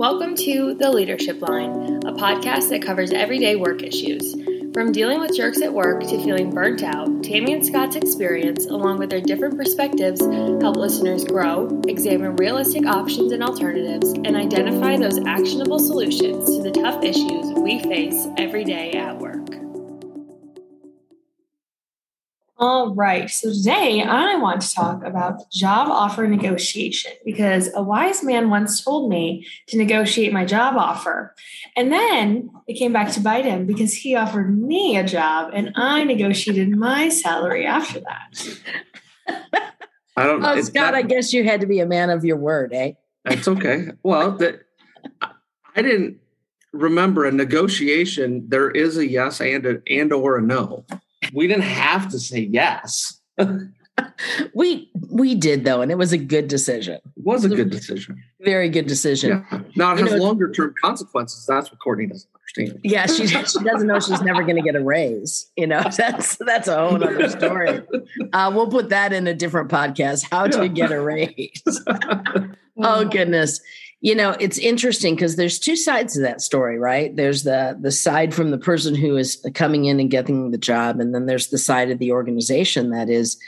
Welcome to The Leadership Line, a podcast that covers everyday work issues. From dealing with jerks at work to feeling burnt out, Tammy and Scott's experience, along with their different perspectives, help listeners grow, examine realistic options and alternatives, and identify those actionable solutions to the tough issues we face every day at work. All right. So today I want to talk about job offer negotiation because a wise man once told me to negotiate my job offer. And then it came back to bite him because he offered me a job and I negotiated my salary after that. I don't Oh, Scott, I guess you had to be a man of your word, eh? That's okay. Well, that I didn't remember a negotiation. There is a yes and a, and or a no we didn't have to say yes. we we did though, and it was a good decision. It was a good decision. Very good decision. Yeah. Now it you has know, longer term consequences. That's what Courtney doesn't understand. Yeah, she she doesn't know she's never going to get a raise. You know, that's that's a whole other story. Uh, we'll put that in a different podcast. How to get a raise. oh goodness you know it's interesting because there's two sides to that story right? There's the the side from the person who is coming in and getting the job and then there's the side of the organization that is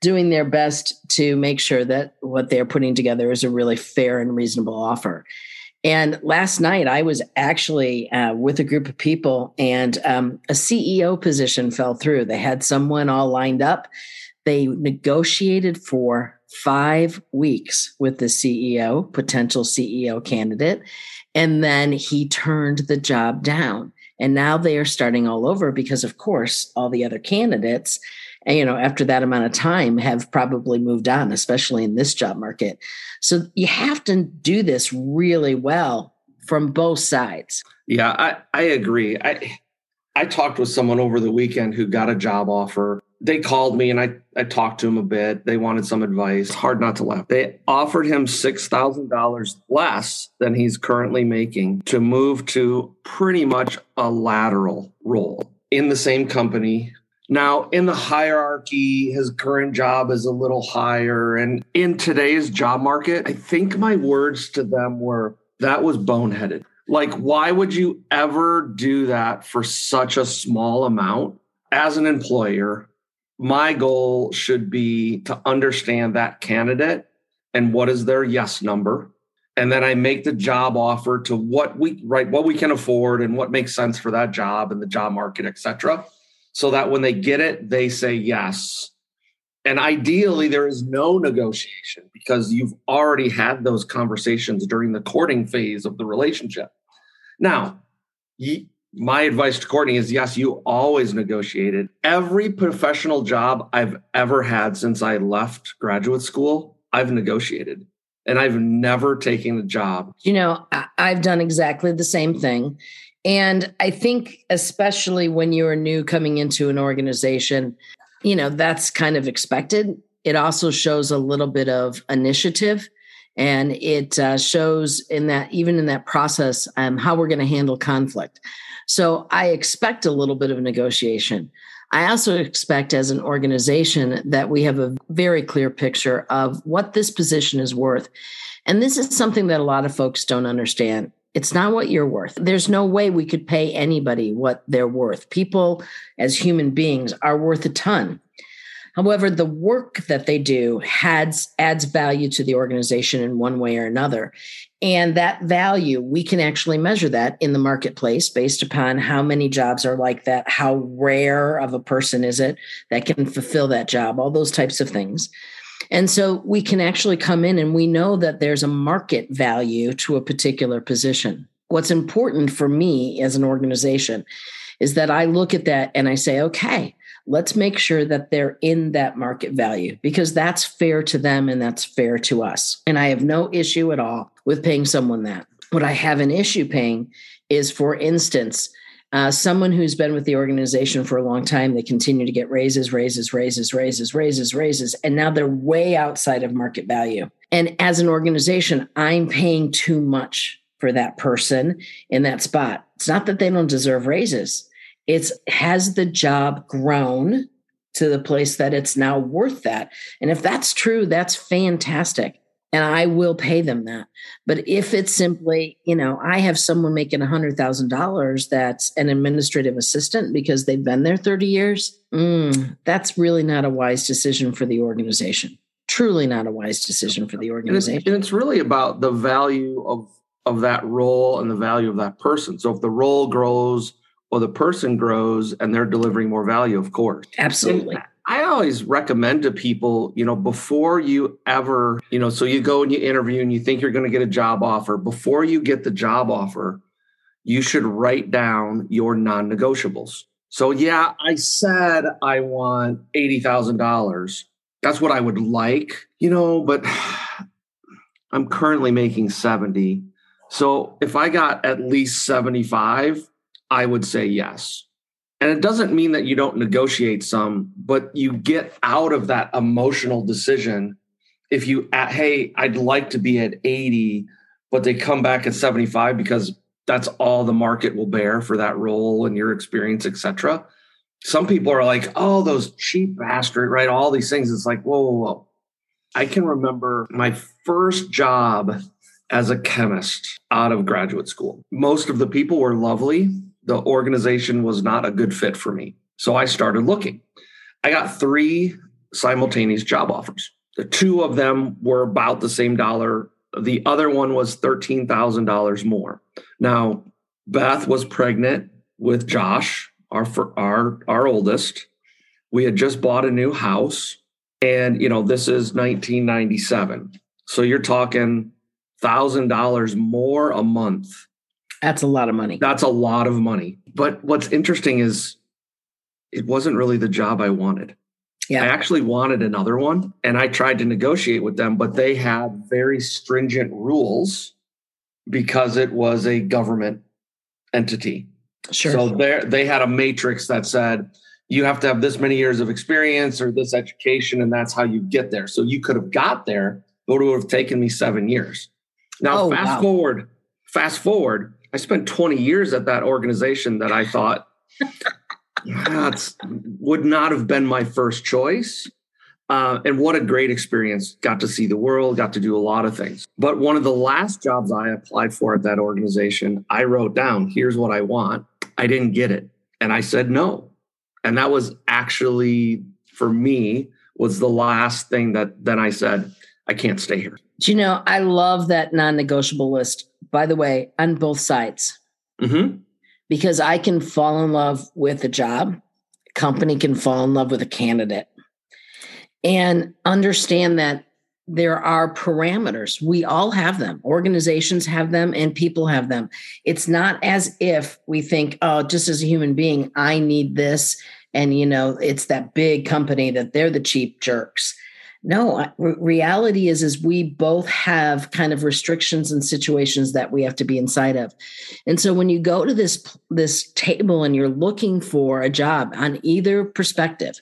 doing their best to make sure that what they're putting together is a really fair and reasonable offer. And last night i was actually uh, with a group of people and um, a ceo position fell through. They had someone all lined up they negotiated for five weeks with the CEO, potential CEO candidate, and then he turned the job down. And now they are starting all over because, of course, all the other candidates, and, you know, after that amount of time have probably moved on, especially in this job market. So you have to do this really well from both sides. Yeah, I, I agree. I I talked with someone over the weekend who got a job offer they called me and I, I talked to him a bit. They wanted some advice. Hard not to laugh. They offered him $6,000 less than he's currently making to move to pretty much a lateral role in the same company. Now, in the hierarchy, his current job is a little higher. And in today's job market, I think my words to them were that was boneheaded. Like, why would you ever do that for such a small amount? As an employer, my goal should be to understand that candidate and what is their yes number. And then i make the job offer to what we right what we can afford and what makes sense for that job and the job market etc so that when they get it they say yes. And ideally there is no negotiation because you've already had those conversations during the courting phase of the relationship. Now my advice to Courtney is yes, you always negotiated. Every professional job I've ever had since I left graduate school, I've negotiated and I've never taken a job. You know, I've done exactly the same thing. And I think, especially when you're new coming into an organization, you know, that's kind of expected. It also shows a little bit of initiative and it uh, shows in that even in that process um, how we're going to handle conflict so I expect a little bit of negotiation. I also expect as an organization that we have a very clear picture of what this position is worth. And this is something that a lot of folks don't understand. It's not what you're worth. There's no way we could pay anybody what they're worth. People, as human beings, are worth a ton. However, the work that they do adds, adds value to the organization in one way or another. And that value, we can actually measure that in the marketplace based upon how many jobs are like that, how rare of a person is it that can fulfill that job, all those types of things. And so we can actually come in and we know that there's a market value to a particular position. What's important for me as an organization is that I look at that and I say, okay, let's make sure that they're in that market value because that's fair to them and that's fair to us. And I have no issue at all with paying someone that. What I have an issue paying is, for instance, uh, someone who's been with the organization for a long time, they continue to get raises, raises, raises, raises, raises, raises, and now they're way outside of market value. And as an organization, I'm paying too much for that person in that spot. It's not that they don't deserve raises it's has the job grown to the place that it's now worth that? And if that's true, that's fantastic. and I will pay them that. But if it's simply, you know, I have someone making $100,000 that's an administrative assistant because they've been there 30 years, mm, that's really not a wise decision for the organization. Truly not a wise decision for the organization. And it's, and it's really about the value of of that role and the value of that person. So if the role grows or the person grows and they're delivering more value, of course. Absolutely. And I always recommend to people, you know, before you ever, you know, so you go and you interview and you think you're going to get a job offer, before you get the job offer, you should write down your non negotiables. So, yeah, I said I want $80,000. That's what I would like, you know, but I'm currently making 70. So, if I got at least 75, I would say yes. And it doesn't mean that you don't negotiate some, but you get out of that emotional decision. If you, uh, hey, I'd like to be at 80, but they come back at 75 because that's all the market will bear for that role and your experience, etc. Some people are like, oh, those cheap bastard, right? All these things. It's like, whoa, whoa, whoa. I can remember my first job as a chemist out of graduate school. Most of the people were lovely the organization was not a good fit for me. So I started looking. I got three simultaneous job offers. The two of them were about the same dollar. The other one was $13,000 more. Now, Beth was pregnant with Josh, our our our oldest. We had just bought a new house and you know, this is 1997. So you're talking $1000 more a month that's a lot of money. That's a lot of money. But what's interesting is it wasn't really the job I wanted. Yeah. I actually wanted another one and I tried to negotiate with them, but they had very stringent rules because it was a government entity. Sure. So there they had a matrix that said you have to have this many years of experience or this education, and that's how you get there. So you could have got there, but it would have taken me seven years. Now, oh, fast wow. forward, fast forward, I spent 20 years at that organization that I thought that would not have been my first choice. Uh, and what a great experience. Got to see the world, got to do a lot of things. But one of the last jobs I applied for at that organization, I wrote down, here's what I want. I didn't get it. And I said no. And that was actually, for me, was the last thing that then I said, I can't stay here. Do you know, I love that non negotiable list, by the way, on both sides. Mm-hmm. Because I can fall in love with a job, company can fall in love with a candidate, and understand that there are parameters. We all have them. Organizations have them and people have them. It's not as if we think, oh, just as a human being, I need this. And, you know, it's that big company that they're the cheap jerks no reality is is we both have kind of restrictions and situations that we have to be inside of. And so when you go to this this table and you're looking for a job on either perspective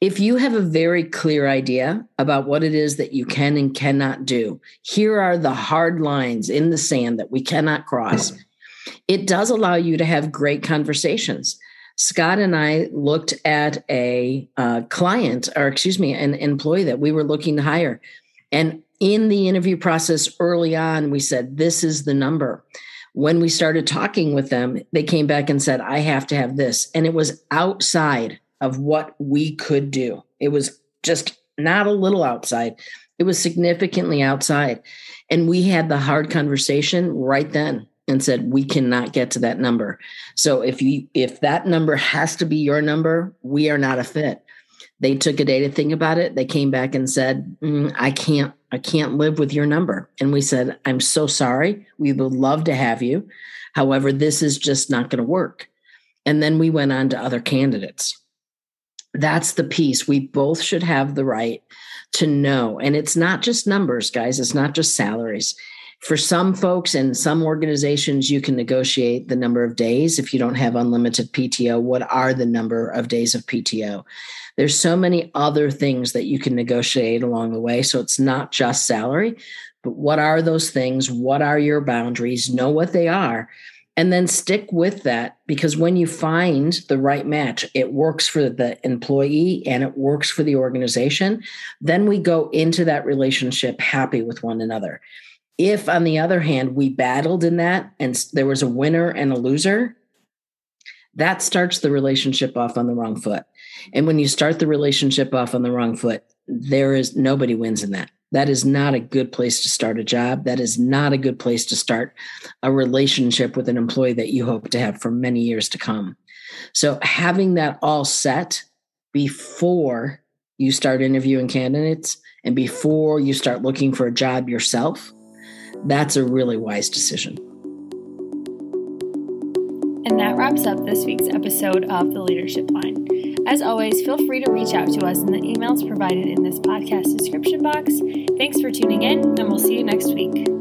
if you have a very clear idea about what it is that you can and cannot do here are the hard lines in the sand that we cannot cross. Mm-hmm. It does allow you to have great conversations Scott and I looked at a uh, client, or excuse me, an employee that we were looking to hire. And in the interview process early on, we said, This is the number. When we started talking with them, they came back and said, I have to have this. And it was outside of what we could do. It was just not a little outside, it was significantly outside. And we had the hard conversation right then and said we cannot get to that number. So if you if that number has to be your number we are not a fit. They took a day to think about it. They came back and said mm, i can't i can't live with your number. And we said i'm so sorry. We would love to have you. However this is just not going to work. And then we went on to other candidates. That's the piece. We both should have the right to know. And it's not just numbers guys. It's not just salaries for some folks and some organizations, you can negotiate the number of days. If you don't have unlimited PTO, what are the number of days of PTO? There's so many other things that you can negotiate along the way. So it's not just salary, but what are those things? What are your boundaries? Know what they are. and then stick with that because when you find the right match, it works for the employee and it works for the organization. Then we go into that relationship happy with one another. If, on the other hand, we battled in that and there was a winner and a loser, that starts the relationship off on the wrong foot. And when you start the relationship off on the wrong foot, there is nobody wins in that. That is not a good place to start a job. That is not a good place to start a relationship with an employee that you hope to have for many years to come. So, having that all set before you start interviewing candidates and before you start looking for a job yourself, that's a really wise decision. And that wraps up this week's episode of The Leadership Line. As always, feel free to reach out to us in the emails provided in this podcast description box. Thanks for tuning in, and we'll see you next week.